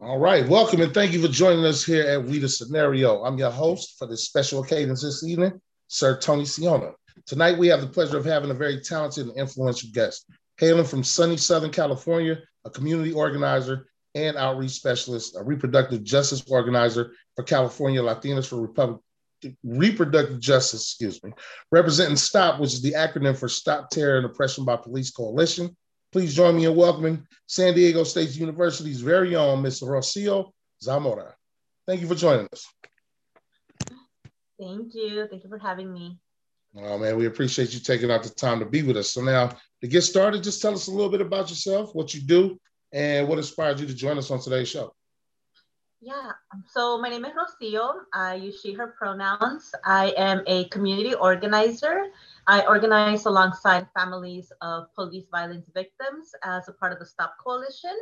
All right, welcome and thank you for joining us here at We the Scenario. I'm your host for this special occasion this evening, Sir Tony Siona. Tonight we have the pleasure of having a very talented and influential guest, hailing from sunny Southern California, a community organizer and outreach specialist, a reproductive justice organizer for California Latinas for Republic, Reproductive Justice, excuse me, representing STOP, which is the acronym for Stop Terror and Oppression by Police Coalition, Please join me in welcoming San Diego State University's very own Ms. Rocio Zamora. Thank you for joining us. Thank you. Thank you for having me. Oh man, we appreciate you taking out the time to be with us. So now to get started, just tell us a little bit about yourself, what you do, and what inspired you to join us on today's show. Yeah, um, so my name is Rocio. I use she, her pronouns. I am a community organizer I organize alongside families of police violence victims as a part of the Stop Coalition,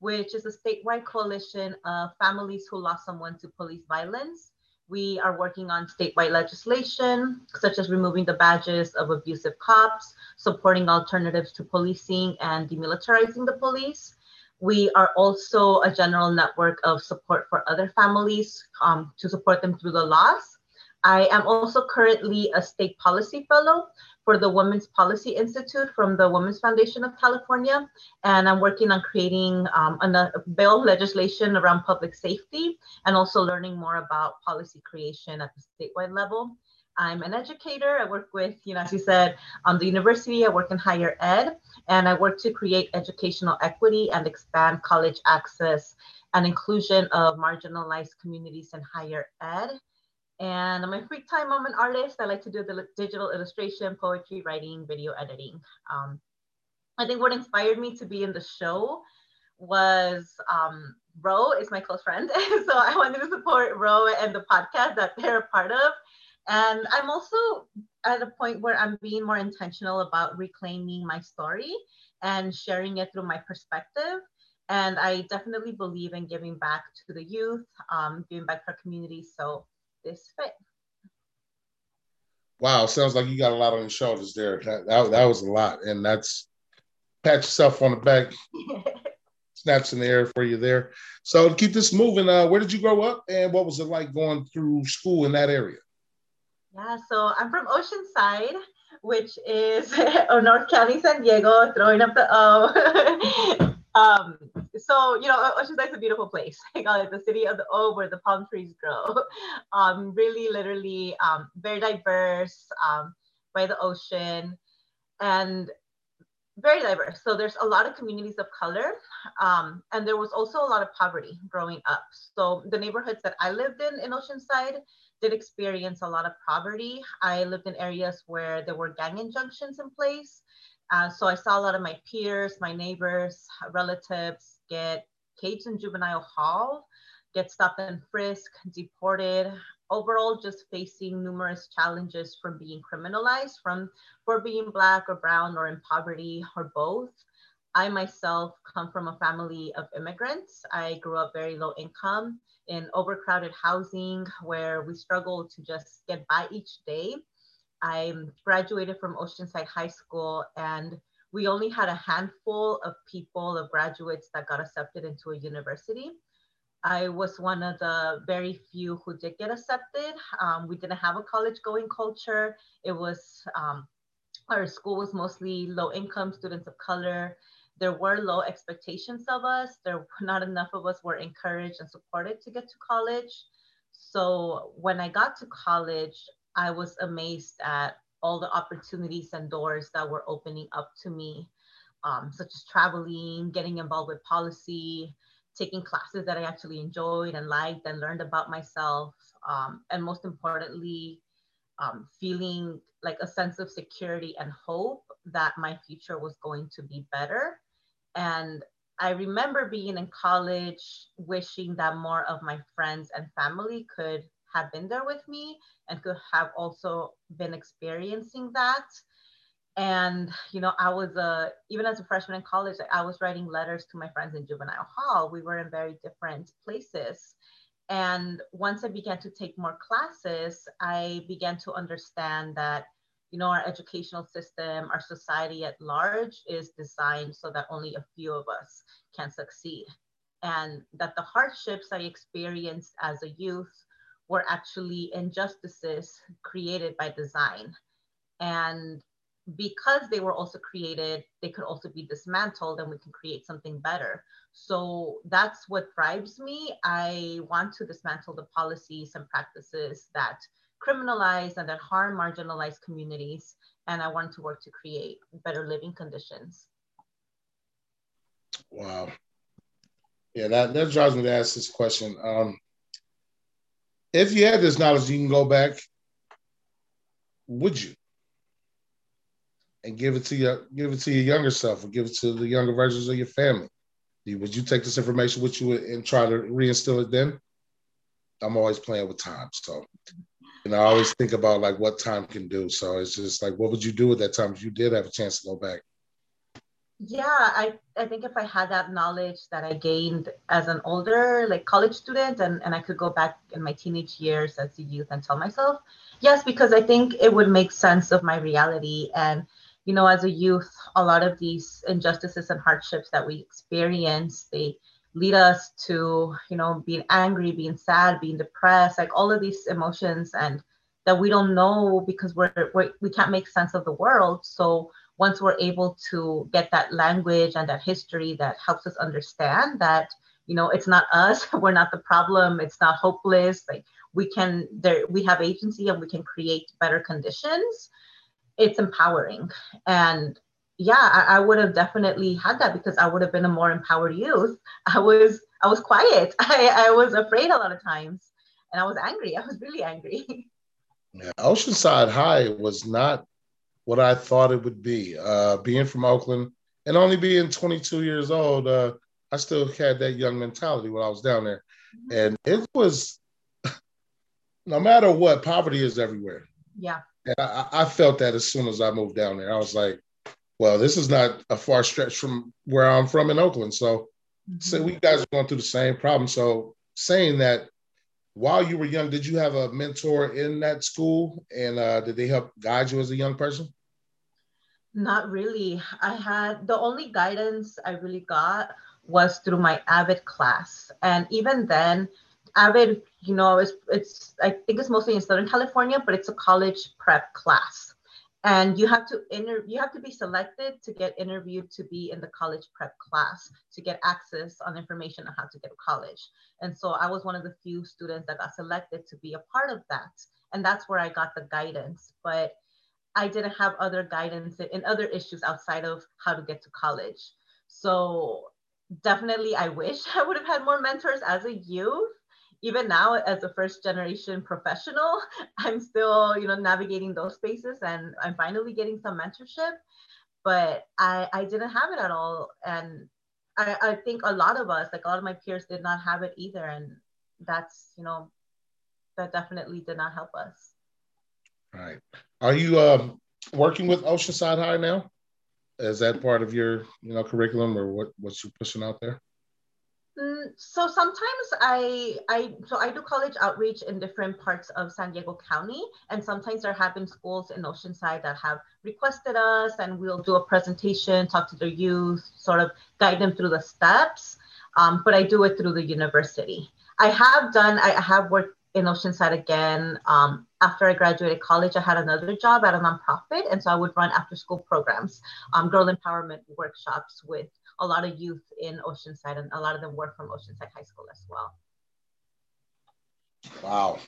which is a statewide coalition of families who lost someone to police violence. We are working on statewide legislation, such as removing the badges of abusive cops, supporting alternatives to policing, and demilitarizing the police. We are also a general network of support for other families um, to support them through the loss I am also currently a state policy fellow for the Women's Policy Institute from the Women's Foundation of California. And I'm working on creating um, a bill legislation around public safety and also learning more about policy creation at the statewide level. I'm an educator. I work with, you know, as you said, on the university, I work in higher ed, and I work to create educational equity and expand college access and inclusion of marginalized communities in higher ed. And on my free time, I'm an artist. I like to do the digital illustration, poetry, writing, video editing. Um, I think what inspired me to be in the show was um, Ro is my close friend. so I wanted to support Ro and the podcast that they're a part of. And I'm also at a point where I'm being more intentional about reclaiming my story and sharing it through my perspective. And I definitely believe in giving back to the youth, um, giving back to our community. So this fit. Wow, sounds like you got a lot on your shoulders there. That, that, that was a lot. And that's pat yourself on the back, snaps in the air for you there. So to keep this moving, uh, where did you grow up and what was it like going through school in that area? Yeah, so I'm from Oceanside, which is North County, San Diego, throwing up the O. Um, so you know, Oceanside's a beautiful place. I call it the city of the O, where the palm trees grow. Um, really, literally, um, very diverse um, by the ocean, and very diverse. So there's a lot of communities of color, um, and there was also a lot of poverty growing up. So the neighborhoods that I lived in in Oceanside did experience a lot of poverty. I lived in areas where there were gang injunctions in place. Uh, so I saw a lot of my peers, my neighbors, relatives get caged in juvenile hall, get stopped and frisked, deported, overall just facing numerous challenges from being criminalized, from for being black or brown or in poverty or both. I myself come from a family of immigrants. I grew up very low income in overcrowded housing where we struggled to just get by each day. I graduated from Oceanside High School and we only had a handful of people, of graduates that got accepted into a university. I was one of the very few who did get accepted. Um, we didn't have a college going culture. It was, um, our school was mostly low income students of color. There were low expectations of us. There not enough of us were encouraged and supported to get to college. So when I got to college, I was amazed at all the opportunities and doors that were opening up to me, um, such as traveling, getting involved with policy, taking classes that I actually enjoyed and liked and learned about myself, um, and most importantly, um, feeling like a sense of security and hope that my future was going to be better. And I remember being in college, wishing that more of my friends and family could have been there with me and could have also been experiencing that. And you know i was a even as a freshman in college i was writing letters to my friends in juvenile hall. We were in very different places. And once i began to take more classes i began to understand that you know, our educational system, our society at large is designed so that only a few of us can succeed. And that the hardships I experienced as a youth were actually injustices created by design. And because they were also created, they could also be dismantled and we can create something better. So that's what drives me. I want to dismantle the policies and practices that criminalize and that harm marginalized communities. And I want to work to create better living conditions. Wow. Yeah, that, that drives me to ask this question. Um, if you had this knowledge, you can go back, would you? and give it to your give it to your younger self or give it to the younger versions of your family? Would you take this information with you and try to reinstill it then? I'm always playing with time. So, and I always think about like what time can do. So it's just like, what would you do at that time if you did have a chance to go back? Yeah, I, I think if I had that knowledge that I gained as an older, like college student, and, and I could go back in my teenage years as a youth and tell myself, yes, because I think it would make sense of my reality and you know, as a youth, a lot of these injustices and hardships that we experience, they lead us to, you know, being angry, being sad, being depressed, like all of these emotions and that we don't know because we're, we're we can't make sense of the world. So once we're able to get that language and that history that helps us understand that, you know, it's not us, we're not the problem, it's not hopeless, like we can there we have agency and we can create better conditions it's empowering. And yeah, I, I would have definitely had that because I would have been a more empowered youth. I was I was quiet. I, I was afraid a lot of times and I was angry. I was really angry. Yeah, Oceanside High was not what I thought it would be. Uh, being from Oakland and only being 22 years old, uh, I still had that young mentality when I was down there. Mm-hmm. And it was, no matter what, poverty is everywhere. Yeah. And I, I, felt that as soon as I moved down there. I was like, well, this is not a far stretch from where I'm from in Oakland. So, mm-hmm. so we guys are going through the same problem. So saying that while you were young, did you have a mentor in that school? And uh, did they help guide you as a young person? Not really. I had the only guidance I really got was through my AVID class. And even then, AVID, you know, it's, it's I think it's mostly in Southern California, but it's a college prep class. And you have to inter- you have to be selected to get interviewed to be in the college prep class to get access on information on how to get to college. And so I was one of the few students that got selected to be a part of that. And that's where I got the guidance. But I didn't have other guidance in other issues outside of how to get to college. So definitely I wish I would have had more mentors as a youth even now as a first generation professional i'm still you know navigating those spaces and i'm finally getting some mentorship but i i didn't have it at all. And i i think a lot of us like a lot of my peers did not have it either. And that's you know that definitely did not help us. Right. Are you um working with oceanside high now? Is that part of your you know curriculum or what what's you pushing out there so sometimes I I so I do college outreach in different parts of San Diego County, and sometimes there have been schools in Oceanside that have requested us, and we'll do a presentation, talk to their youth, sort of guide them through the steps. Um, but I do it through the university. I have done I have worked in Oceanside again. Um, after I graduated college, I had another job at a nonprofit, and so I would run after school programs, um, girl empowerment workshops with a lot of youth in Oceanside, and a lot of them work from Oceanside High School as well. Wow.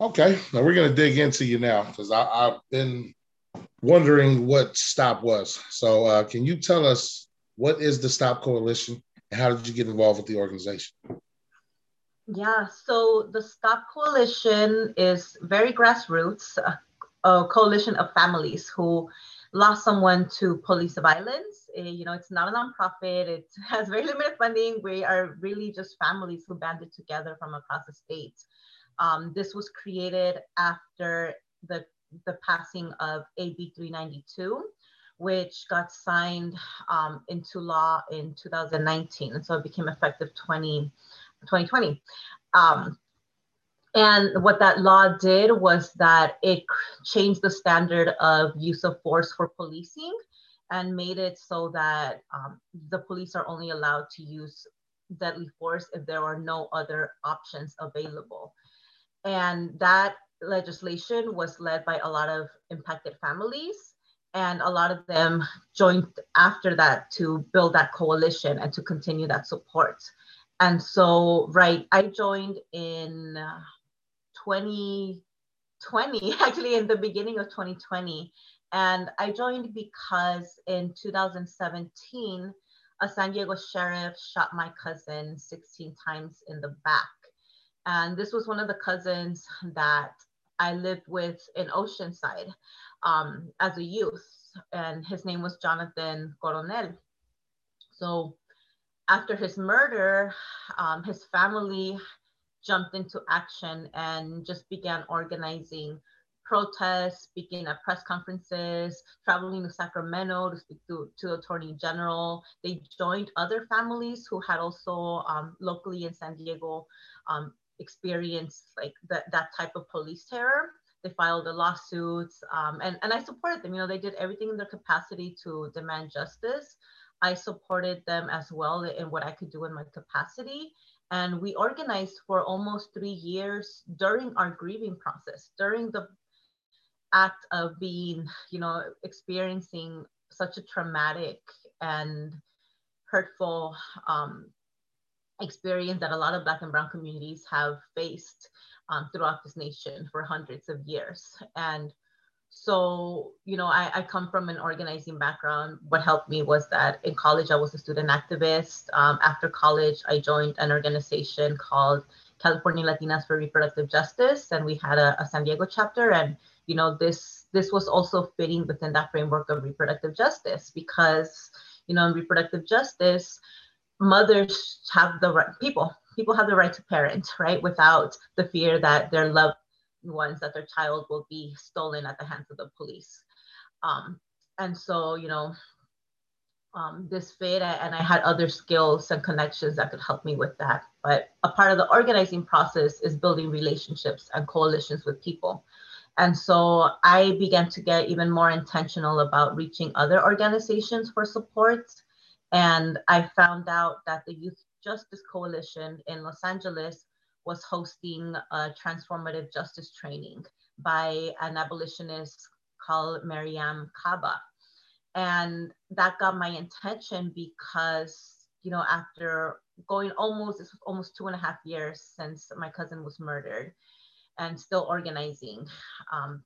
Okay, now we're going to dig into you now because I've been wondering what STOP was. So, uh, can you tell us what is the STOP Coalition and how did you get involved with the organization? Yeah, so the STOP Coalition is very grassroots, a, a coalition of families who lost someone to police violence Eh, you know, it's not a nonprofit. It has very limited funding. We are really just families who banded together from across the state. Um, this was created after the, the passing of AB 392, which got signed um, into law in 2019. And so it became effective 20, 2020. Um, And what that law did was that it changed the standard of use of force for policing and made it so that um, the police are only allowed to use deadly force if there are no other options available. And that legislation was led by a lot of impacted families. And a lot of them joined after that to build that coalition and to continue that support. And so, right, I joined in 2020, actually, in the beginning of 2020. And I joined because in 2017, a San Diego sheriff shot my cousin 16 times in the back. And this was one of the cousins that I lived with in Oceanside um, as a youth. And his name was Jonathan Coronel. So after his murder, um, his family jumped into action and just began organizing protests, speaking at press conferences, traveling to Sacramento to speak to, to Attorney General. They joined other families who had also um, locally in San Diego um, experienced like that, that type of police terror. They filed the lawsuits um, and, and I supported them. You know, they did everything in their capacity to demand justice. I supported them as well in what I could do in my capacity. And we organized for almost three years during our grieving process, during the act of being, you know, experiencing such a traumatic and hurtful um, experience that a lot of Black and Brown communities have faced um, throughout this nation for hundreds of years. And so, you know, I, I, come from an organizing background. What helped me was that in college, I was a student activist. Um, after college, I joined an organization called California Latinas for Reproductive Justice, and we had a, a San Diego chapter. And you know this this was also fitting within that framework of reproductive justice because you know in reproductive justice mothers have the right people people have the right to parent right without the fear that their loved ones that their child will be stolen at the hands of the police um, and so you know um, this fit and I had other skills and connections that could help me with that. But a part of the organizing process is building relationships and coalitions with people. And so I began to get even more intentional about reaching other organizations for support. And I found out that the Youth Justice Coalition in Los Angeles was hosting a transformative justice training by an abolitionist called Mariame Kaba. And that got my attention because, you know, after going almost, this was almost two and a half years since my cousin was murdered and still organizing. Um,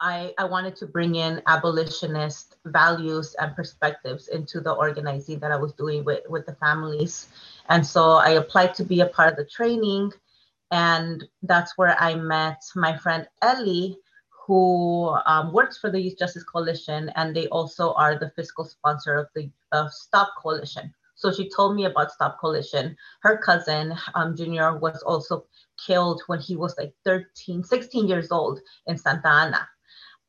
I, I wanted to bring in abolitionist values and perspectives into the organizing that I was doing with, with the families. And so I applied to be a part of the training. And that's where I met my friend Ellie, who um, works for the Youth Justice Coalition. And they also are the fiscal sponsor of the of Stop Coalition. So she told me about Stop Coalition. Her cousin, um, Junior, was also killed when he was like 13, 16 years old in Santa Ana.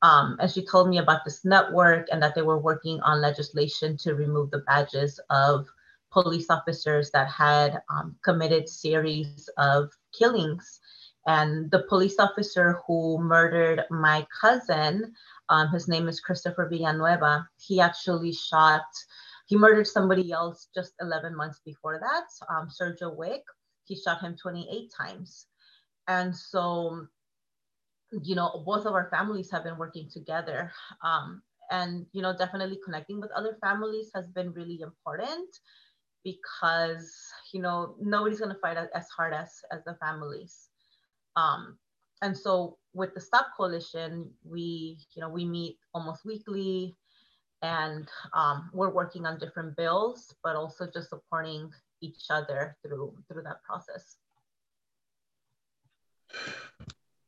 Um, and she told me about this network and that they were working on legislation to remove the badges of police officers that had um, committed series of killings. And the police officer who murdered my cousin, um, his name is Christopher Villanueva, he actually shot, he murdered somebody else just 11 months before that, um, Sergio Wick, he shot him 28 times. And so, you know, both of our families have been working together. Um, and, you know, definitely connecting with other families has been really important because, you know, nobody's going to fight as hard as, as the families. Um, and so with the Stop Coalition, we, you know, we meet almost weekly and um, we're working on different bills, but also just supporting each other through through that process.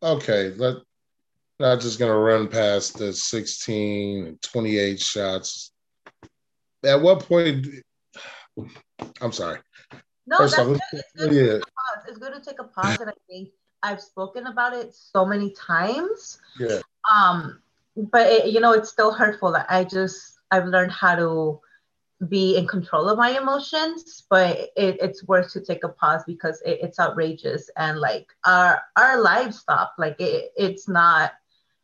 Okay, let not just gonna run past the 16 and 28 shots. At what point I'm sorry. No, First that's off, good. It's good, yeah. it's good to take a pause and I think I've spoken about it so many times. Yeah. Um, but it, you know, it's still hurtful. I just I've learned how to be in control of my emotions but it, it's worth to take a pause because it, it's outrageous and like our our lives stop like it, it's not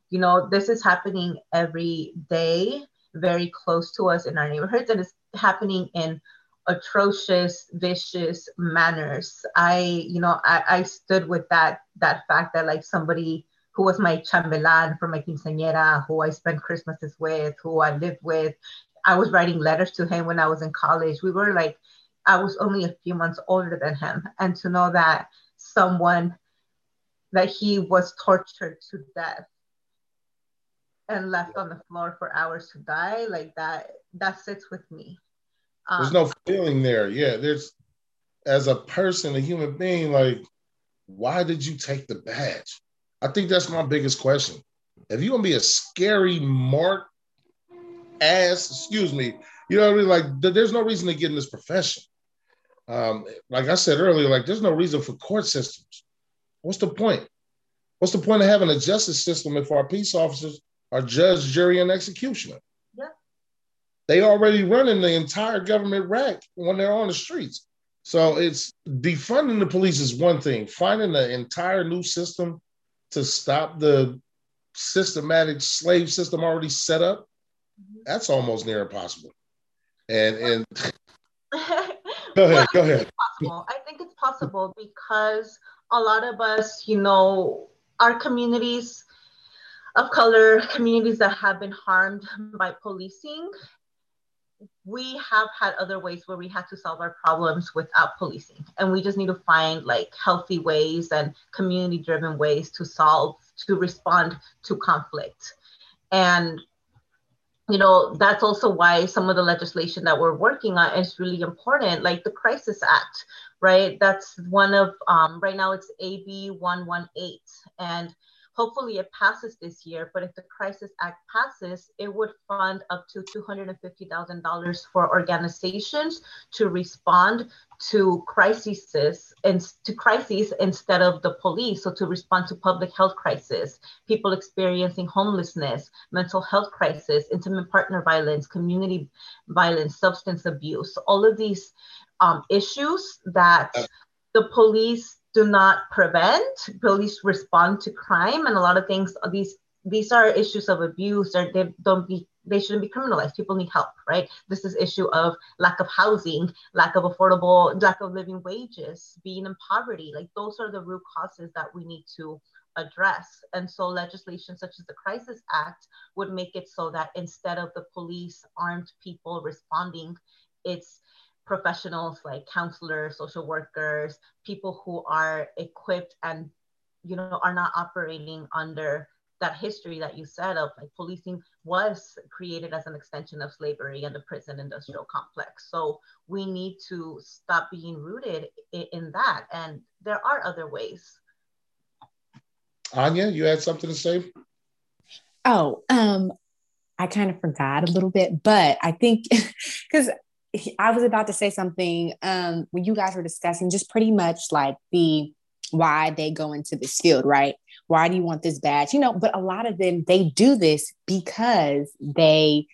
you know this is happening every day very close to us in our neighborhoods and it's happening in atrocious vicious manners i you know I, I stood with that that fact that like somebody who was my chambelan for my quinceañera who i spent christmases with who i lived with I was writing letters to him when I was in college. We were like, I was only a few months older than him. And to know that someone, that he was tortured to death and left on the floor for hours to die, like that, that sits with me. Um, there's no feeling there. Yeah, there's, as a person, a human being, like, why did you take the badge? I think that's my biggest question. If you're gonna be a scary mark ass, excuse me. You know what I mean? Like, there's no reason to get in this profession. Um, like I said earlier, like there's no reason for court systems. What's the point? What's the point of having a justice system if our peace officers are judge, jury, and executioner? Yeah. They already running the entire government rack when they're on the streets. So it's defunding the police is one thing. Finding an entire new system to stop the systematic slave system already set up mm-hmm. that's almost near impossible. And and go ahead, go ahead. I think it's possible because a lot of us, you know, our communities of color, communities that have been harmed by policing, we have had other ways where we had to solve our problems without policing. And we just need to find like healthy ways and community driven ways to solve, to respond to conflict. And you know that's also why some of the legislation that we're working on is really important like the crisis act right that's one of um, right now it's ab 118 and hopefully it passes this year but if the crisis act passes it would fund up to $250000 for organizations to respond to crises and to crises instead of the police so to respond to public health crisis people experiencing homelessness mental health crisis intimate partner violence community violence substance abuse all of these um, issues that the police do not prevent police respond to crime and a lot of things these these are issues of abuse or they don't be they shouldn't be criminalized. People need help, right? This is issue of lack of housing, lack of affordable, lack of living wages, being in poverty. Like those are the root causes that we need to address. And so legislation such as the Crisis Act would make it so that instead of the police armed people responding, it's professionals like counselors, social workers, people who are equipped and you know are not operating under that history that you said of like policing was created as an extension of slavery and the prison industrial complex. So we need to stop being rooted in, in that. And there are other ways. Anya, you had something to say? Oh, um, I kind of forgot a little bit, but I think because I was about to say something um, when you guys were discussing just pretty much like the why they go into this field, right? Why do you want this badge? You know, but a lot of them they do this because they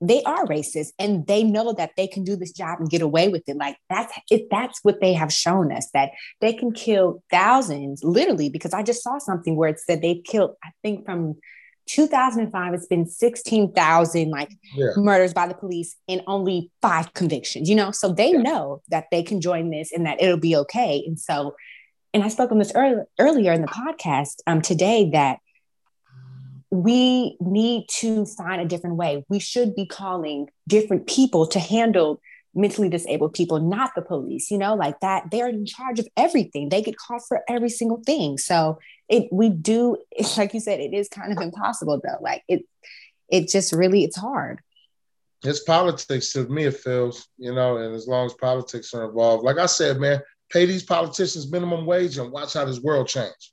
they are racist and they know that they can do this job and get away with it. Like that's if that's what they have shown us that they can kill thousands, literally, because I just saw something where it said they've killed, I think from 2005, it's been 16,000 like yeah. murders by the police and only five convictions, you know? So they yeah. know that they can join this and that it'll be okay. And so and I spoke on this early, earlier in the podcast um, today that we need to find a different way. We should be calling different people to handle mentally disabled people, not the police, you know, like that. They're in charge of everything. They get called for every single thing. So it we do, It's like you said, it is kind of impossible though. Like it it just really it's hard. It's politics to me, it feels, you know, and as long as politics are involved, like I said, man, pay these politicians minimum wage and watch how this world change.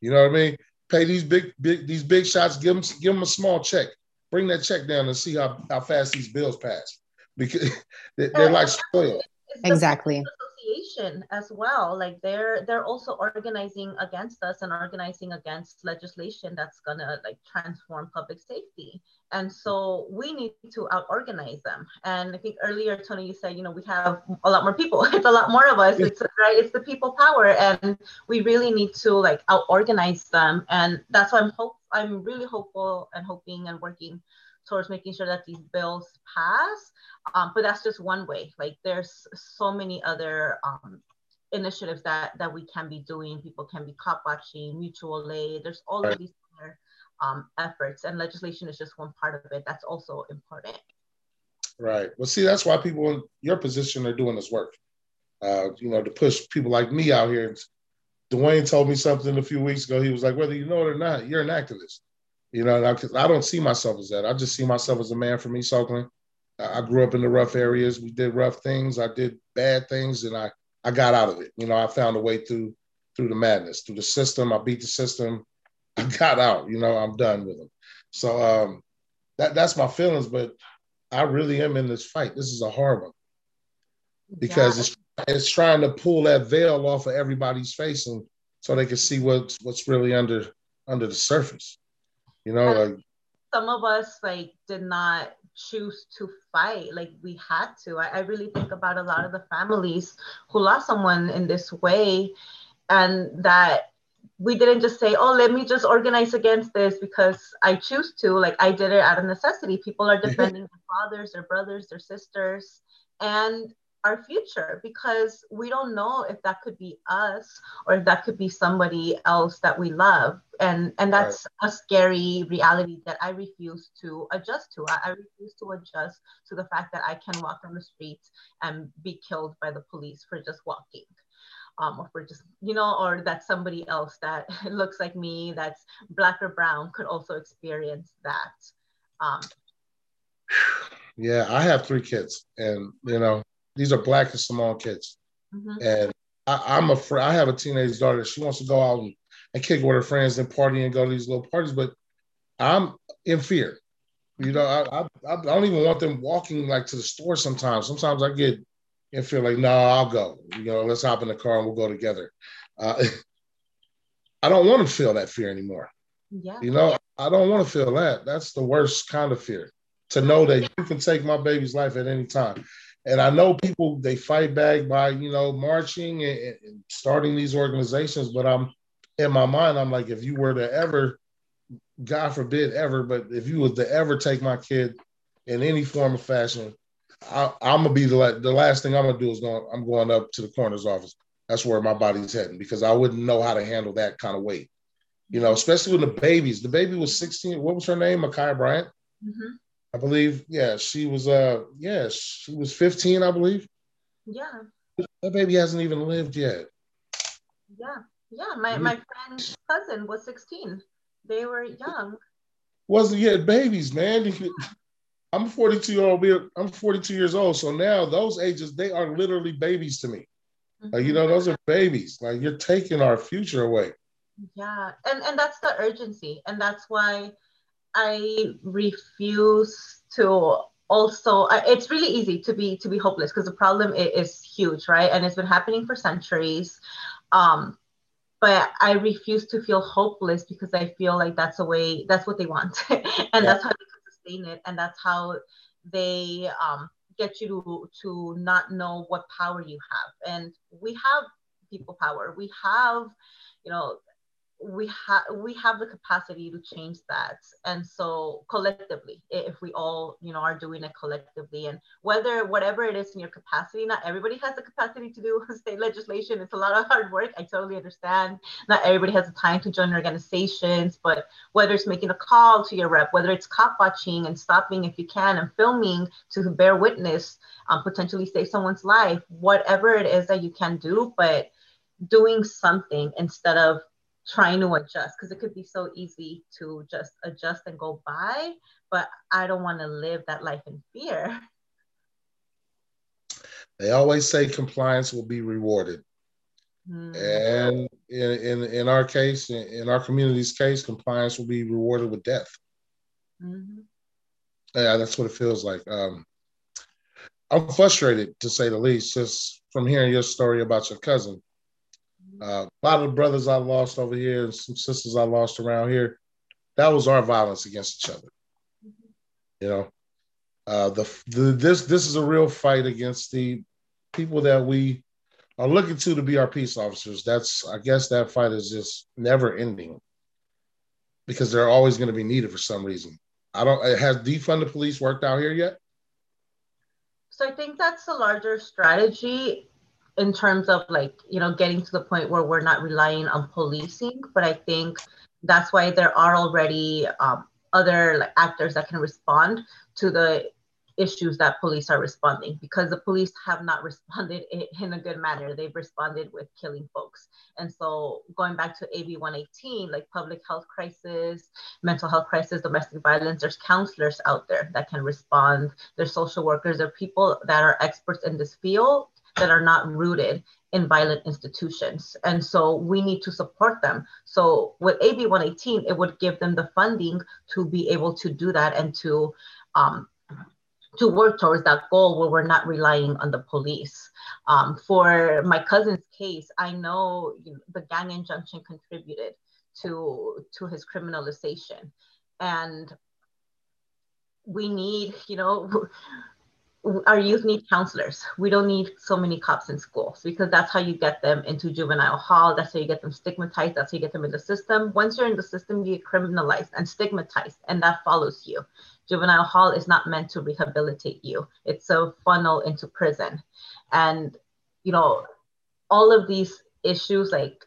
You know what I mean? Pay these big, big these big shots. Give them, give them a small check. Bring that check down and see how, how fast these bills pass because they're, like spoiled. Exactly. retaliation as well. Like they're they're also organizing against us and organizing against legislation that's gonna like transform public safety. And so we need to out organize them. And I think earlier, Tony, you said, you know, we have a lot more people. It's a lot more of us. It's right. It's the people power, and we really need to like out organize them. And that's why I'm hope I'm really hopeful and hoping and working towards making sure that these bills pass. Um, but that's just one way. Like there's so many other um, initiatives that that we can be doing. People can be cop watching, mutual aid. There's all of these other um, efforts, and legislation is just one part of it. That's also important. Right. Well, see, that's why people in your position are doing this work. Uh, you know, to push people like me out here. Dwayne told me something a few weeks ago. He was like, whether you know it or not, you're an activist. You know, I, I don't see myself as that. I just see myself as a man from East Oakland. I grew up in the rough areas. We did rough things. I did bad things, and I I got out of it. You know, I found a way through through the madness, through the system. I beat the system. I got out. You know, I'm done with them. So um, that that's my feelings. But I really am in this fight. This is a hard one because yeah. it's it's trying to pull that veil off of everybody's face, and so they can see what's what's really under under the surface. You know, like some of us like did not choose to fight. Like we had to. I, I, really think about a lot of the families who lost someone in this way and that we didn't just say oh let me just organize against this because i choose to. Like i did it out of necessity. People are defending their fathers their brothers their sisters. And our future because we don't know if that could be us or if that could be somebody else that we love. And and that's right. a scary reality that i refuse to adjust to. I, I, refuse to adjust to the fact that i can walk on the street and be killed by the police for just walking um, or for just you know or that somebody else that looks like me that's black or brown could also experience that. Um, yeah i have three kids and you know these are black and small kids. Mm-hmm. And I, am afraid I have a teenage daughter. She wants to go out and, and kick with her friends and party and go to these little parties, but I'm in fear. You know, I, I, I don't even want them walking like to the store sometimes. Sometimes I get and feel like, no, I'll go. You know, let's hop in the car and we'll go together. Uh, I don't want to feel that fear anymore. Yeah. You know, I don't want to feel that. That's the worst kind of fear to know that you can take my baby's life at any time. And I know people they fight back by you know marching and, and starting these organizations, but I'm in my mind I'm like if you were to ever, God forbid ever, but if you was to ever take my kid in any form of fashion, I, am gonna be the the last thing I'm gonna do is going I'm going up to the coroner's office. That's where my body's heading because I wouldn't know how to handle that kind of weight. You know, especially with the babies. The baby was 16. What was her name? Ma'Khia Bryant. Mm-hmm. I believe, yeah, she was uh yeah, she was 15, I believe. Yeah. That baby hasn't even lived yet. Yeah. Yeah. My my friend's cousin was 16. They were young. Wasn't yet babies, man. I'm 42 year old. I'm 42 years old. So now those ages, they are literally babies to me. Mm-hmm. Like, you know, those are babies. Like you're taking our future away. Yeah. And and that's the urgency. And that's why I refuse to also it's really easy to be to be hopeless because the problem is huge right? And it's been happening for centuries. Um but i refuse to feel hopeless because i feel like that's the way that's what they want. And yeah. that's how they can sustain it and that's how they um, get you to to not know what power you have. And we have people power. We have you know we have we have the capacity to change that. And so collectively if we all you know are doing it collectively and whether whatever it is in your capacity not everybody has the capacity to do state legislation. It's a lot of hard work. I totally understand. Not everybody has the time to join organizations but whether it's making a call to your rep whether it's cop watching and stopping if you can and filming to bear witness um, potentially save someone's life whatever it is that you can do but doing something instead of trying to adjust because it could be so easy to just adjust and go by but i don't want to live that life in fear they always say compliance will be rewarded mm-hmm. and in, in in our case in our community's case compliance will be rewarded with death mm-hmm. yeah that's what it feels like um, i'm frustrated to say the least just from hearing your story about your cousin. Uh, a lot of brothers I lost over here and some sisters I lost around here, that was our violence against each other. You know, uh, the, the this this is a real fight against the people that we are looking to to be our peace officers. That's I guess that fight is just never ending because they're always going to be needed for some reason. I don't. Has defund the police worked out here yet? So I think that's the larger strategy in terms of like you know getting to the point where we're not relying on policing. But I think that's why there are already um, other like actors that can respond to the issues that police are responding because the police have not responded in a good manner. They've responded with killing folks. And so going back to AB 118, like public health crisis, mental health crisis, domestic violence, there's counselors out there that can respond. There's social workers, there are people that are experts in this field that are not rooted in violent institutions. And so we need to support them. So with AB 118, it would give them the funding to be able to do that and to um, to work towards that goal where we're not relying on the police. Um, for my cousin's case, I know, the gang injunction contributed to to his criminalization, and we need, you know, our youth need counselors. We don't need so many cops in schools because that's how you get them into juvenile hall. That's how you get them stigmatized. That's how you get them in the system. Once you're in the system, you get criminalized and stigmatized, and that follows you. Juvenile hall is not meant to rehabilitate you. It's a funnel into prison, and you know, all of these issues like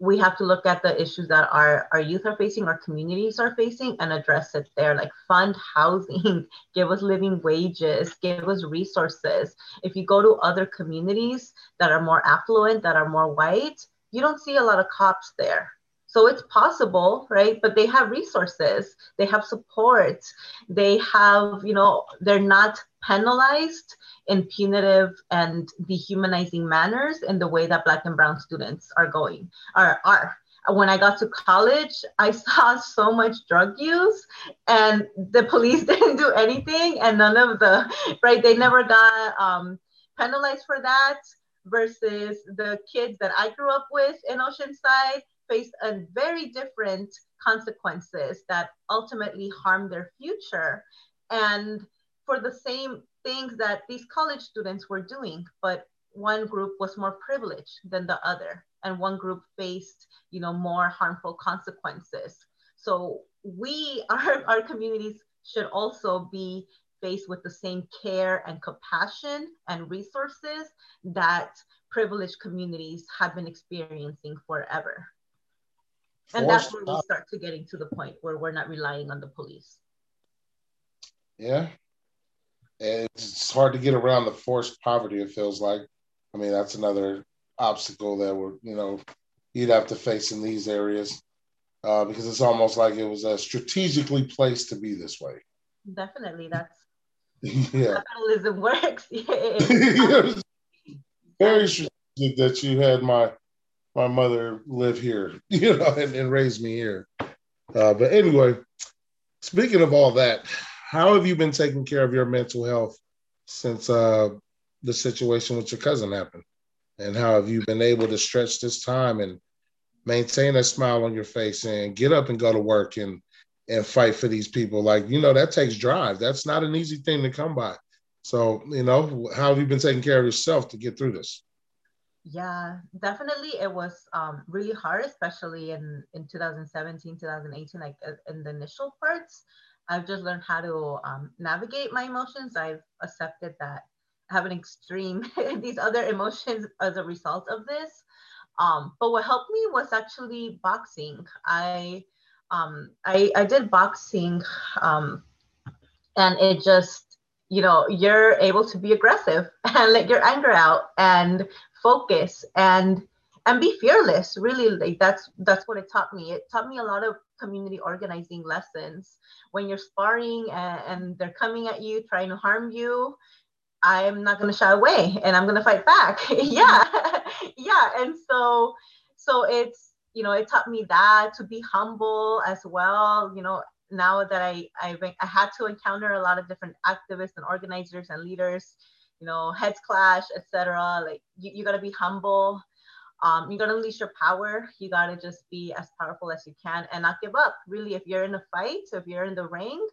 we have to look at the issues that our, our youth are facing, our communities are facing, and address it there. Like fund housing, give us living wages, give us resources. If you go to other communities that are more affluent, that are more white, you don't see a lot of cops there. So it's possible, right? But they have resources, they have support, they have, you know, they're not penalized in punitive and dehumanizing manners in the way that black and brown students are going are are. When i got to college i saw so much drug use and the police didn't do anything and none of the right? They never got um, penalized for that versus the kids that i grew up with in oceanside faced a very different consequences that ultimately harm their future and for the same things that these college students were doing, but one group was more privileged than the other, and one group faced, you know, more harmful consequences. So we, our, our communities should also be faced with the same care and compassion and resources that privileged communities have been experiencing forever. And that's where we start to getting to the point where we're not relying on the police. Yeah, and it's hard to get around the forced poverty. It feels like. I mean, that's another obstacle that we're you know you'd have to face in these areas uh, because it's almost like it was a strategically placed to be this way. Definitely, that's yeah. Capitalism works. Yeah. Very strategic that you had my my mother live here, you know, and, and raise me here. Uh, but anyway, speaking of all that, how have you been taking care of your mental health since uh, the situation with your cousin happened? And how have you been able to stretch this time and maintain a smile on your face and get up and go to work and and fight for these people? Like, you know, that takes drive. That's not an easy thing to come by. So, you know, how have you been taking care of yourself to get through this? Yeah, definitely. It was um, really hard, especially in, in 2017, 2018, like uh, in the initial parts. I've just learned how to um, navigate my emotions. I've accepted that I have an extreme, these other emotions as a result of this. Um, but what helped me was actually boxing. I, um, I, I did boxing um, and it just, you know, you're able to be aggressive and let your anger out and focus and and be fearless really like that's that's what it taught me. It taught me a lot of community organizing lessons. When you're sparring and, and they're coming at you trying to harm you i'm not going to shy away and i'm going to fight back. Mm-hmm. Yeah. Yeah. And so so it's you know it taught me that to be humble as well. You know now that I, I i had to encounter a lot of different activists and organizers and leaders you know, heads clash, etc. Like you, you gotta be humble. Um, you gotta unleash your power. You gotta just be as powerful as you can and not give up. Really, if you're in a fight, if you're in the ring,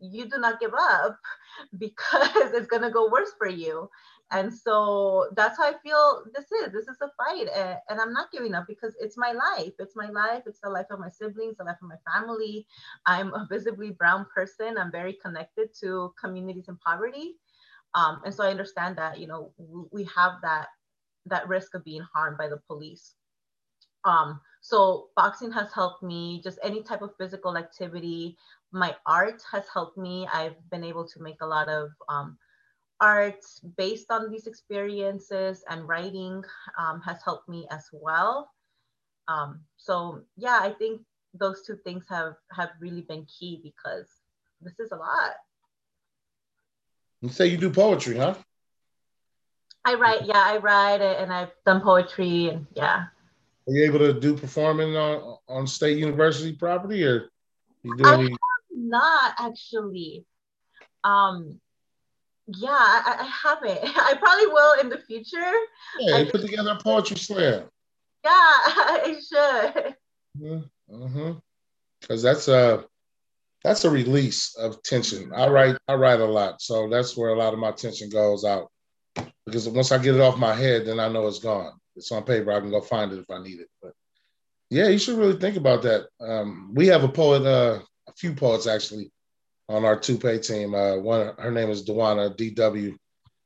you do not give up because it's gonna go worse for you. And so that's how I feel this is. This is a fight. And I'm not giving up because it's my life. It's my life. It's the life of my siblings, the life of my family. I'm a visibly brown person. I'm very connected to communities in poverty. Um, and so I understand that, you know, we have that that risk of being harmed by the police. Um, so boxing has helped me, just any type of physical activity. My art has helped me. I've been able to make a lot of um, art based on these experiences and writing um, has helped me as well. Um, so yeah, I think those two things have have really been key because this is a lot. You say you do poetry, huh? I write, yeah, I write and I've done poetry and yeah. Are you able to do performing on, on state university property or you do any? not actually. Um, yeah, I, I haven't. I probably will in the future. Yeah, I put together a poetry slam. Yeah, I should. Mm-hmm. Because that's a that's a release of tension. I write I write a lot, so that's where a lot of my tension goes out. Because once I get it off my head, then I know it's gone. It's on paper. I can go find it if I need it. But yeah, you should really think about that. Um, we have a poet, uh, a few poets actually, on our two pay team. Uh, one, her name is Dewana DW.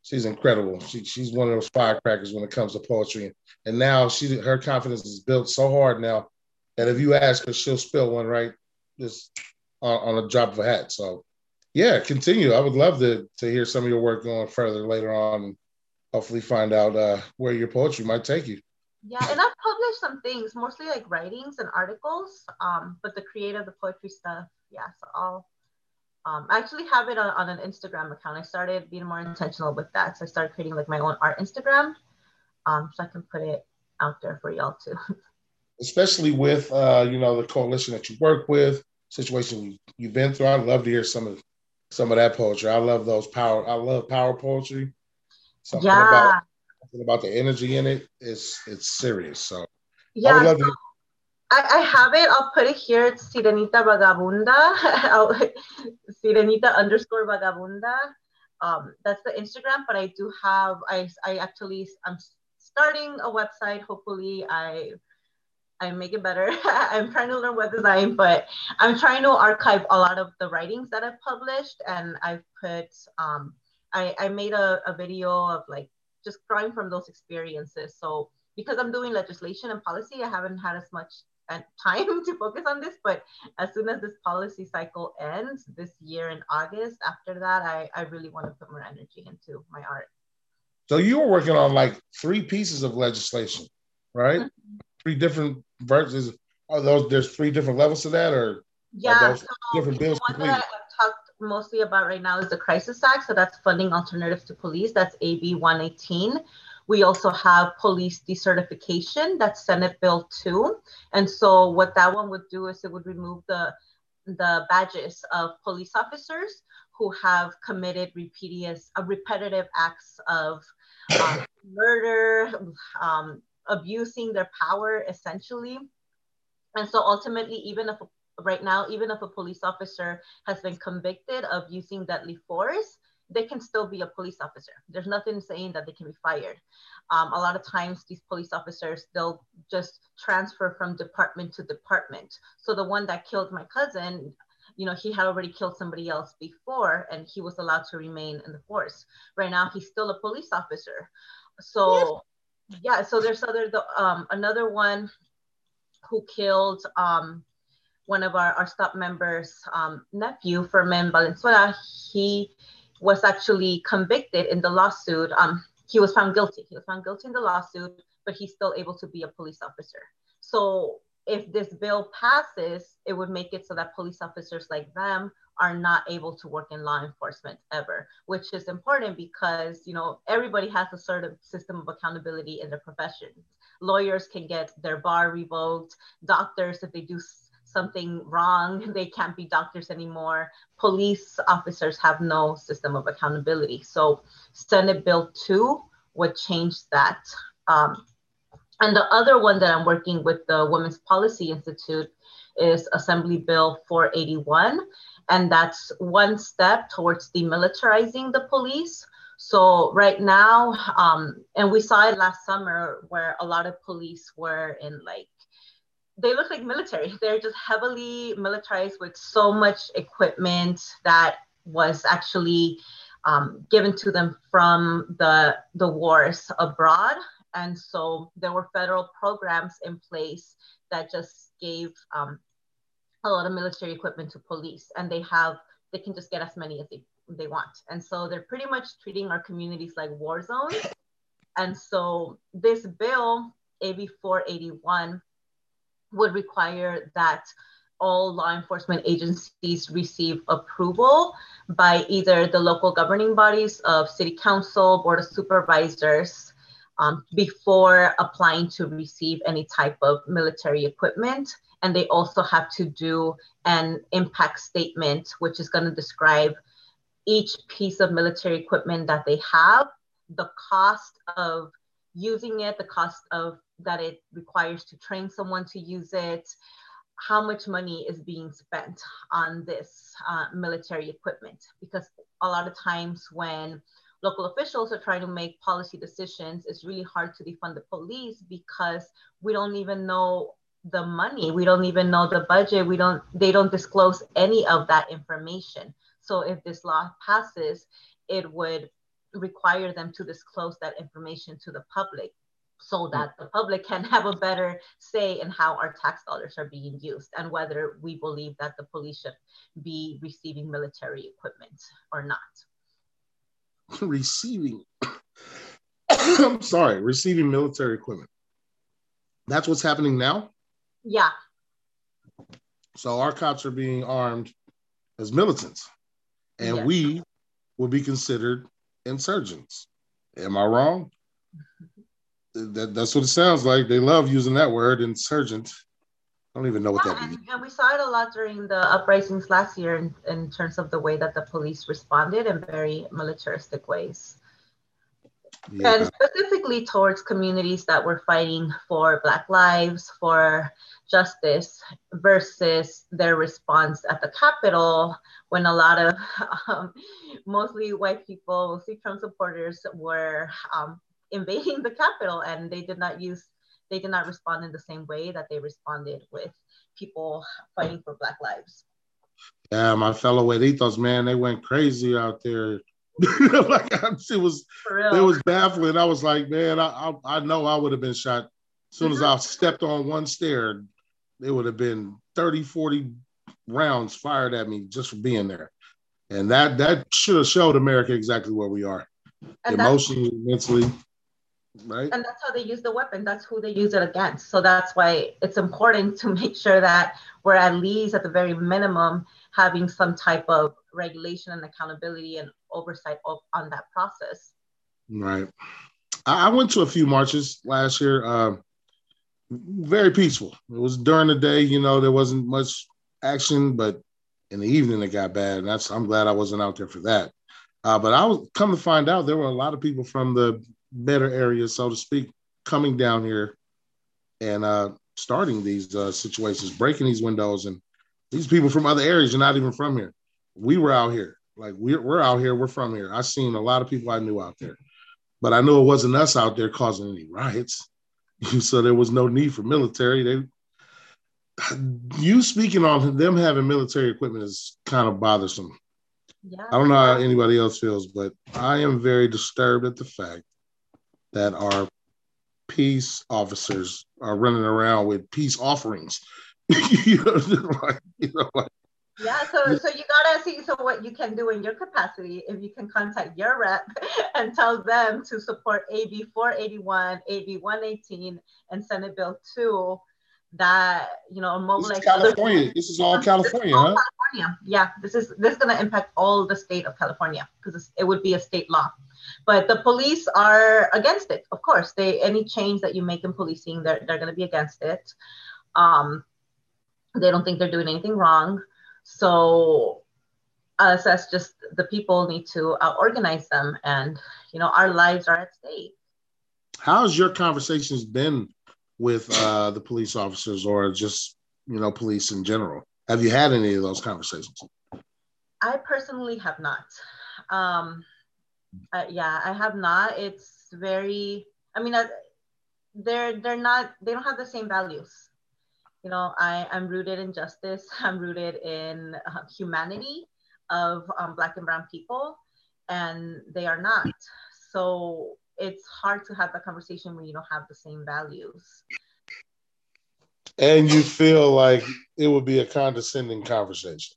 She's incredible. She, she's one of those firecrackers when it comes to poetry. And now she her confidence is built so hard now that if you ask her, she'll spill one right just on, on a drop of a hat. So yeah, continue. I would love to to hear some of your work going further later on hopefully find out uh, where your poetry might take you. Yeah, and I've published some things, mostly like writings and articles. Um, but the creative, the poetry stuff, yeah. So I'll um, I actually have it on, on an Instagram account. I started being more intentional with that. So I started creating like my own art Instagram. Um, so I can put it out there for y'all too. Especially with uh, you know, the coalition that you work with, situation you've been through. I'd love to hear some of some of that poetry. I love those power, I love power poetry. Something yeah. about something about the energy in it. it is it's serious. So yeah, I would love to I, I have it. I'll put it here. It's Sirenita Vagabunda. Sirenita underscore Vagabunda. Um, that's the Instagram, but I do have, I, I actually, I'm starting a website. Hopefully I, I make it better. I'm trying to learn web design, but I'm trying to archive a lot of the writings that I've published. And I've put, um, I, I made a, a video of like just drawing from those experiences. So because I'm doing legislation and policy, I haven't had as much time to focus on this, but as soon as this policy cycle ends this year in August, after that, I, I really want to put more energy into my art. So you were working on like three pieces of legislation, right? Mm-hmm. Three different versions. Are those there's three different levels to that, or yeah, so different bills one that I've talked mostly about right now is the Crisis Act. So that's funding alternatives to police. That's AB 118 we also have police decertification, that's Senate Bill 2. And so what that one would do is it would remove the, the badges of police officers who have committed repetitive, uh, repetitive acts of um, murder, um, abusing their power essentially. And so ultimately, even if right now, even if a police officer has been convicted of using deadly force, they can still be a police officer. There's nothing saying that they can be fired. Um, a lot of times these police officers, they'll just transfer from department to department. So the one that killed my cousin, you know, he had already killed somebody else before and he was allowed to remain in the force. Right now, he's still a police officer. So yeah, so there's other, the, um, another one who killed um, one of our, our stop members' um, nephew, Fermin Valenzuela. He was actually convicted in the lawsuit. Um, he was found guilty. He was found guilty in the lawsuit, but he's still able to be a police officer. So if this bill passes, it would make it so that police officers like them are not able to work in law enforcement ever, which is important because you know everybody has a sort of system of accountability in their professions. Lawyers can get their bar revoked. Doctors, if they do something wrong, they can't be doctors anymore. Police officers have no system of accountability. So Senate Bill 2 would change that. Um, and the other one that I'm working with the Women's Policy Institute is Assembly Bill 481. And that's one step towards demilitarizing the police. So right now, um, and we saw it last summer where a lot of police were in like, they look like military. They're just heavily militarized with so much equipment that was actually um, given to them from the the wars abroad. And so there were federal programs in place that just gave um, a lot of military equipment to police, and they have they can just get as many as they they want. And so they're pretty much treating our communities like war zones. And so this bill, AB 481, would require that all law enforcement agencies receive approval by either the local governing bodies of city council, board of supervisors, um, before applying to receive any type of military equipment. And they also have to do an impact statement, which is going to describe each piece of military equipment that they have, the cost of using it, the cost of that it requires to train someone to use it, how much money is being spent on this uh, military equipment. Because a lot of times when local officials are trying to make policy decisions, it's really hard to defund the police because we don't even know the money. We don't even know the budget. We don't, they don't disclose any of that information. So if this law passes, it would require them to disclose that information to the public so hmm. that the public can have a better say in how our tax dollars are being used and whether we believe that the police should be receiving military equipment or not. Receiving, I'm sorry, receiving military equipment. That's what's happening now? Yeah. So our cops are being armed as militants and yes. we will be considered insurgents. Am I wrong? that, that's what it sounds like. They love using that word, insurgent. I don't even know what yeah, that means. And, and, we saw it a lot during the uprisings last year in, in terms of the way that the police responded in very militaristic ways. Yeah. And specifically towards communities that were fighting for Black lives, for justice, versus their response at the Capitol when a lot of um, mostly white people, mostly Trump supporters, were um, invading the Capitol and they did not use, they did not respond in the same way that they responded with people fighting for Black lives. Yeah, my fellow white ethos, man, they went crazy out there like it was it was baffling. I was like, man, I, I, I know I would have been shot as soon as I mm-hmm. stepped on one stair. It would have been 30, 40 rounds fired at me just for being there. And that that should have showed America exactly where we are. And emotionally, mentally. Right. And that's how they use the weapon. That's who they use it against. So that's why it's important to make sure that we're at least at the very minimum having some type of regulation and accountability and oversight of, on that process. Right. I went to a few marches last year. Uh, very peaceful. It was during the day, you know, there wasn't much action, but in the evening it got bad. And that's I'm glad I wasn't out there for that. Uh, but I was come to find out there were a lot of people from the better areas, so to speak, coming down here and uh, starting these uh, situations, breaking these windows, and these people from other areas are not even from here. We were out here. Like we're, we're out here, we're from here. I seen a lot of people I knew out there, but I knew it wasn't us out there causing any riots. so there was no need for military. They, you speaking on them having military equipment is kind of bothersome. Yeah. I don't know how anybody else feels, but I am very disturbed at the fact that our peace officers are running around with peace offerings. you know, like, you know, like yeah, so so you gotta see so what you can do in your capacity if you can contact your rep and tell them to support AB 481, AB 118, and Senate Bill 2 that you know mobilize this is California. This is all California, all huh? California. Yeah, this is this is gonna impact all the state of California because it would be a state law. But the police are against it, of course. They any change that you make in policing, they're they're gonna be against it. Um, They don't think they're doing anything wrong. So us as just the people need to uh, organize them and you know our lives are at stake. How's your conversations been with uh, the police officers or just you know police in general? Have you had any of those conversations? I personally have not. Um, uh, yeah i have not. It's very i mean uh, they're they're not they don't have the same values you know i i'm rooted in justice. I'm rooted in uh, humanity of um, black and brown people and they are not. So it's hard to have that conversation when you don't have the same values. And you feel like it would be a condescending conversation.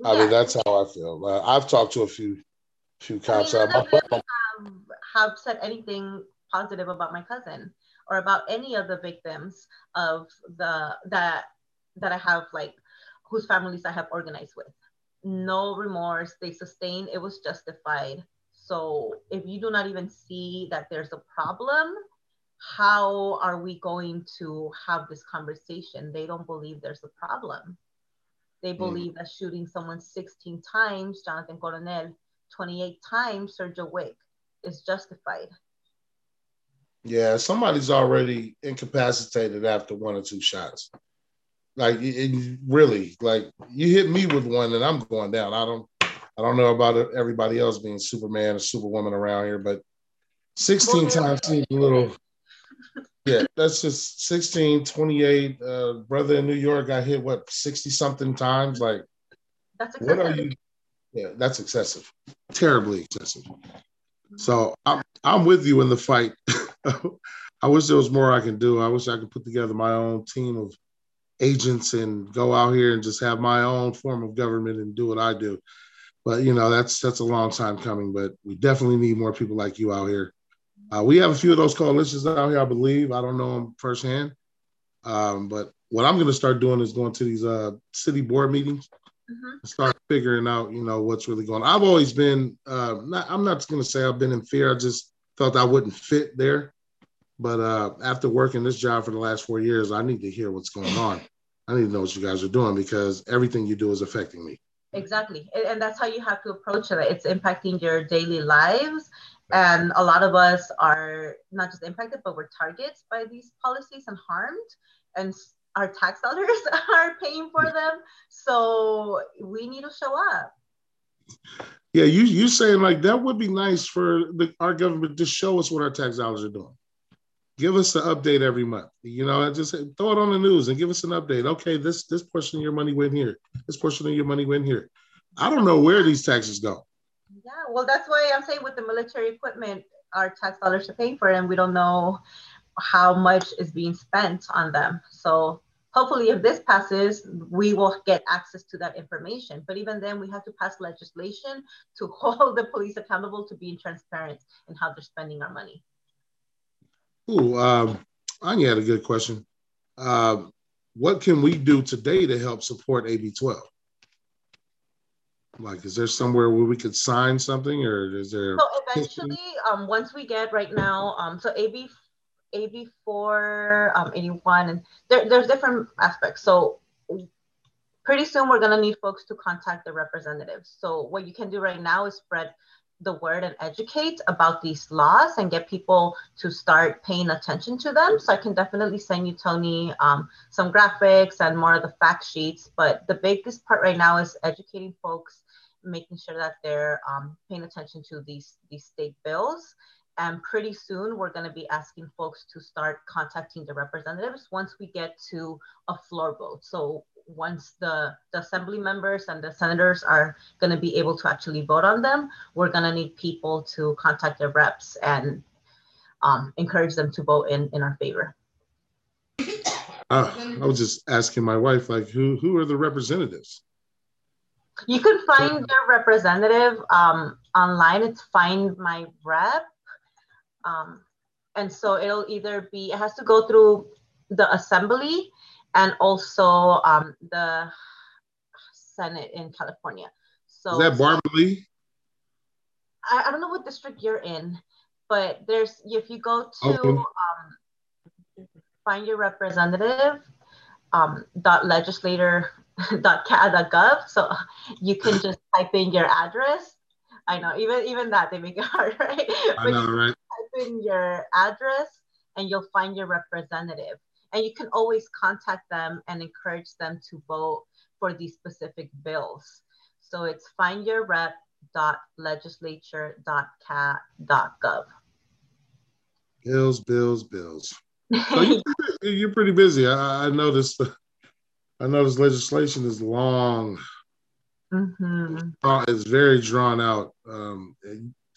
Yeah. i mean that's how i feel. Uh, i've talked to a few few cops. I mean, really have, have said anything positive about my cousin or about any of the victims of the that that i have like whose families i have organized with no remorse. They sustained it was justified. So if you do not even see that there's a problem, how are we going to have this conversation? They don't believe there's a problem. They hmm. believe mm. that shooting someone 16 times, Jonathan Coronel, 28 times, Sergio Wick, is justified. Yeah, somebody's already incapacitated after one or two shots. Like really, like you hit me with one, and I'm going down. I don't, I don't know about everybody else being Superman or Superwoman around here, but 16 times seems a little. Yeah, that's just 16, 28. Uh, brother in New York got hit what 60 something times. Like, that's what are you? Yeah, that's excessive, terribly excessive. So I'm I'm with you in the fight. I wish there was more I can do. I wish I could put together my own team of agents and go out here and just have my own form of government and do what I do. But you know, that's that's a long time coming. But we definitely need more people like you out here. Uh, we have a few of those coalitions out here, I believe. I don't know them firsthand, um, but what I'm going to start doing is going to these uh, city board meetings mm-hmm. and start figuring out, you know, what's really going. on. I've always been. Uh, not, I'm not going to say I've been in fear. I just felt I wouldn't fit there. But uh, after working this job for the last four years, I need to hear what's going on. I need to know what you guys are doing because everything you do is affecting me. Exactly. And that's how you have to approach it. It's impacting your daily lives. And a lot of us are not just impacted, but we're targets by these policies and harmed. And our tax dollars are paying for them. So we need to show up. Yeah, you you saying like that would be nice for the, our government to show us what our tax dollars are doing give us an update every month. You know, just throw it on the news and give us an update. Okay, this this portion of your money went here. This portion of your money went here. I don't know where these taxes go. Yeah, well, that's why I'm saying with the military equipment, our tax dollars are paying for it, and we don't know how much is being spent on them. So hopefully, if this passes, we will get access to that information. But even then, we have to pass legislation to hold the police accountable to being transparent in how they're spending our money. Ooh, um, Anya had a good question. Uh, what can we do today to help support AB 12? Like, is there somewhere where we could sign something or is there? So eventually, um, once we get right now, um, so AB, AB 4, um, 81, and there, there's different aspects. So pretty soon we're gonna need folks to contact the representatives. So what you can do right now is spread the word and educate about these laws and get people to start paying attention to them. So I can definitely send you, Tony, um, some graphics and more of the fact sheets. But the biggest part right now is educating folks, making sure that they're um, paying attention to these, these state bills. And pretty soon, we're going to be asking folks to start contacting the representatives once we get to a floor vote. So once the, the assembly members and the senators are going to be able to actually vote on them, we're going to need people to contact their reps and um, encourage them to vote in, in our favor. Uh, I was just asking my wife, like, who who are the representatives? You can find their representative um, online. It's Find My Rep. Um, and so it'll either be, it has to go through the assembly and also um, the Senate in California. So is that Barbara I, I don't know what district you're in, but there's if you go to okay. um, find your representative, um, dot legislator dot gov. So you can just type in your address. I know, even even that they make it hard, right? I know, right? In your address and you'll find your representative. And you can always contact them and encourage them to vote for these specific bills. So it's findyourrep.legislature.ca.gov. Bills, bills, bills. So you're, you're pretty busy. I, I noticed. I noticed legislation is long. Mm-hmm. Uh, it's very drawn out. Um,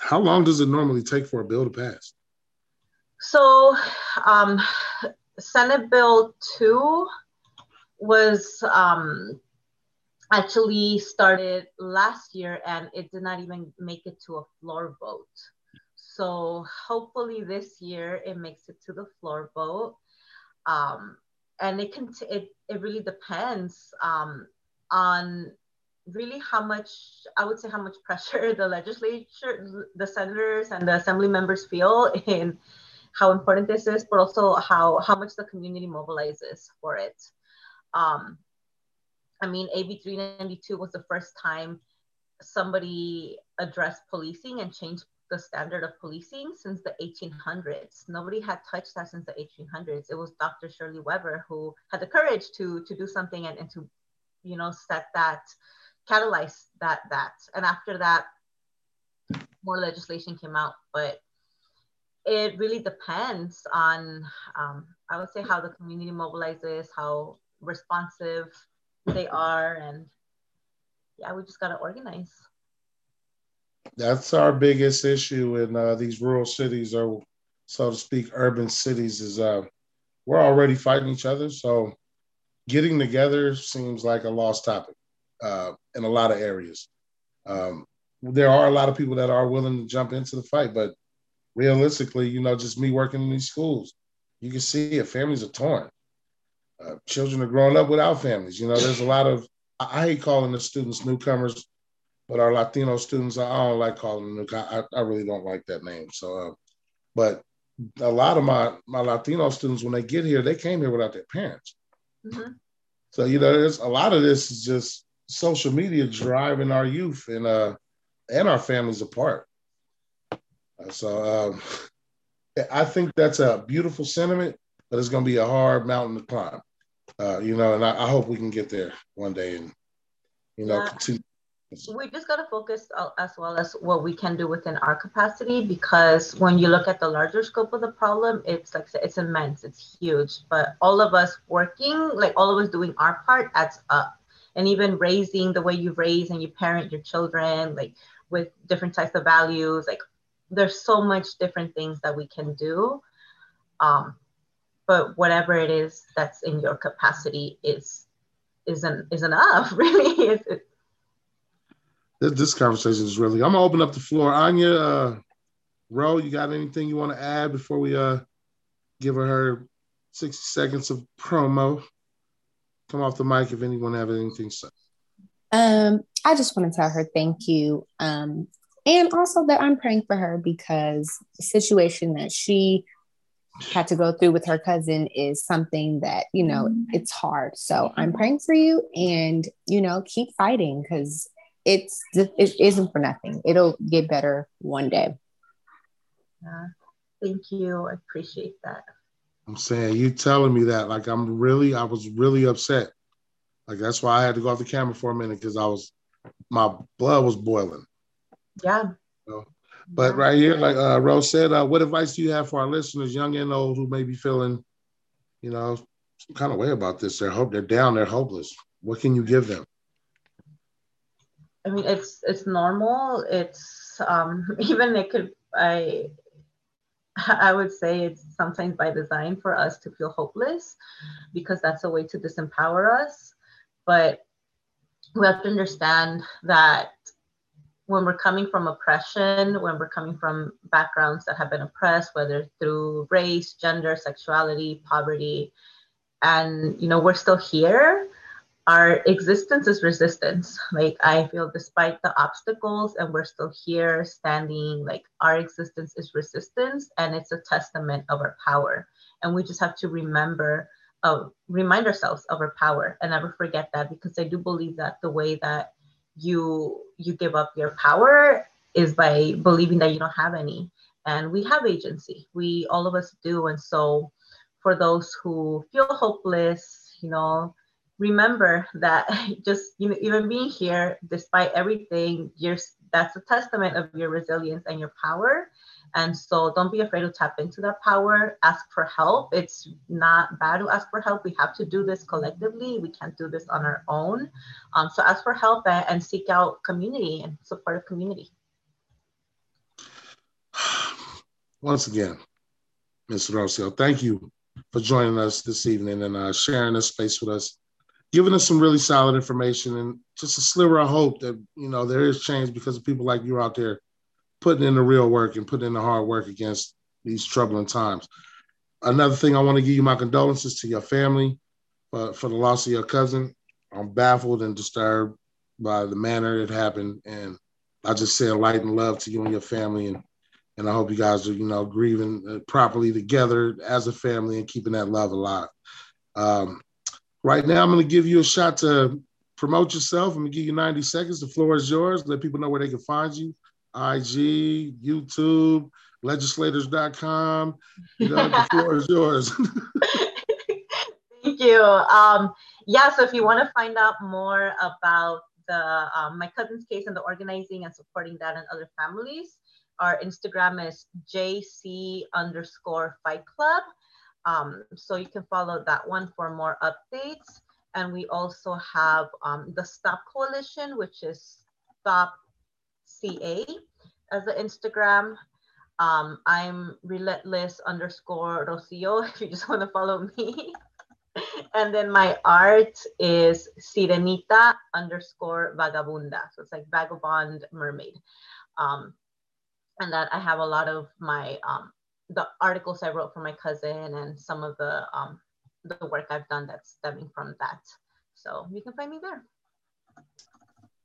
how long does it normally take for a bill to pass? So, um, Senate Bill 2 was um, actually started last year and it did not even make it to a floor vote. So, hopefully, this year it makes it to the floor vote. Um, and it can, t- it, it really depends um, on really how much i would say how much pressure the legislature the senators and the assembly members feel in how important this is, but also how, how much the community mobilizes for it. Um, I mean, AB 392 was the first time somebody addressed policing and changed the standard of policing since the 1800s. Nobody had touched that since the 1800s. It was Dr. Shirley Weber who had the courage to, to do something and, and to, you know, set that, catalyze that, that. And after that, more legislation came out, but it really depends on, um, I would say, how the community mobilizes, how responsive they are, and yeah, we just got to organize. That's our biggest issue in uh, these rural cities, or so to speak, urban cities, is uh, we're already fighting each other. So getting together seems like a lost topic uh, in a lot of areas. Um, there are a lot of people that are willing to jump into the fight, but realistically, you know, just me working in these schools, you can see it. Families are torn. Uh, children are growing up without families. You know, there's a lot of, I, I hate calling the students newcomers, but our Latino students, I don't like calling them newcomers. I, I really don't like that name. So, uh, but a lot of my, my Latino students, when they get here, they came here without their parents. Mm-hmm. So, you know, there's a lot of this is just social media driving our youth and, uh, and our families apart. So um, I think that's a beautiful sentiment, but it's going to be a hard mountain to climb. Uh, you know, and I, I, hope we can get there one day and, you know, yeah. continue. We just got to focus as well as what we can do within our capacity because when you look at the larger scope of the problem, it's like it's immense, it's huge. But all of us working, like all of us doing our part, adds up. And even raising the way you raise and you parent your children, like with different types of values, like there's so much different things that we can do um, but whatever it is that's in your capacity is isn't is enough really. It's, it's, this, this conversation is really i'm gonna open up the floor. Anya uh ro you got anything you want to add before we uh give her her 60 seconds of promo come off the mic if anyone have anything to say. Um i just want to tell her thank you um and also that I'm praying for her because the situation that she had to go through with her cousin is something that you know it's hard. So i'm praying for you and you know keep fighting because it's it isn't for nothing. It'll get better one day. Yeah thank you. I appreciate that i'm saying you telling me that like i'm really i was really upset like that's why i had to go off the camera for a minute because i was my blood was boiling yeah. but yeah. right here, like uh, Rose said, uh, what advice do you have for our listeners, young and old, who may be feeling, you know, some kind of way about this? They're hope they're down, they're hopeless. What can you give them? I mean, it's it's normal. It's um, even it could I I would say it's sometimes by design for us to feel hopeless because that's a way to disempower us. But we have to understand that when we're coming from oppression, when we're coming from backgrounds that have been oppressed, whether through race, gender, sexuality, poverty, and you know, we're still here, our existence is resistance. Like I feel despite the obstacles and we're still here standing, like our existence is resistance and it's a testament of our power. And we just have to remember uh, remind ourselves of our power and never forget that because I do believe that the way that you you give up your power is by believing that you don't have any and we have agency we all of us do and so for those who feel hopeless you know remember that just you know even being here despite everything you're that's a testament of your resilience and your power. And so don't be afraid to tap into that power. Ask for help. It's not bad to ask for help. We have to do this collectively. We can't do this on our own. Um, so ask for help and, and seek out community and supportive community. Once again Ms. Rocio, thank you for joining us this evening and uh, sharing this space with us giving us some really solid information and just a sliver of hope that you know there is change because of people like you out there putting in the real work and putting in the hard work against these troubling times. Another thing, I want to give you my condolences to your family uh, for the loss of your cousin. I'm baffled and disturbed by the manner it happened, and I just say light and love to you and your family, and and I hope you guys are you know grieving uh, properly together as a family and keeping that love alive. Um, right now, I'm going to give you a shot to promote yourself. I'm going to give you 90 seconds. The floor is yours. Let people know where they can find you. IG, YouTube, legislators.com. You know, the floor is yours. Thank you. Um, yeah, so if you want to find out more about the um, my cousin's case and the organizing and supporting that and other families, our Instagram is JC underscore Fight Club. Um, so you can follow that one for more updates. And we also have um, the Stop Coalition, which is Stop CA as the Instagram. Um, I'm relentless underscore Rocio if you just want to follow me. and then my art is Sirenita underscore Vagabunda. So it's like vagabond mermaid. Um, and that I have a lot of my um, the articles I wrote for my cousin and some of the um, the work I've done that's stemming from that. So you can find me there.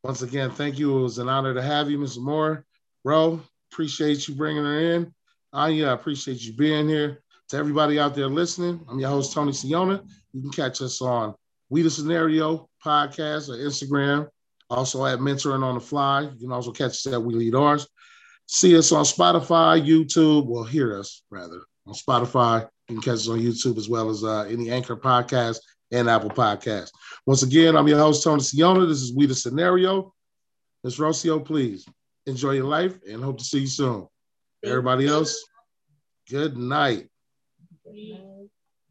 Once again, thank you. It was an honor to have you, Mr. Moore. Ro, appreciate you bringing her in. Anya, I appreciate you being here. To everybody out there listening, I'm your host, Tony Siona. You can catch us on We the Scenario podcast or Instagram. Also at Mentoring on the Fly. You can also catch us at We Lead Ours. See us on Spotify, YouTube, well, hear us rather on Spotify. You can catch us on YouTube as well as uh, any Anchor podcast and Apple Podcast. Once again, I'm your host, Tony Siona. This is We the Scenario. Ms. Rocio, please enjoy your life and hope to see you soon. Everybody else, good night. Good night.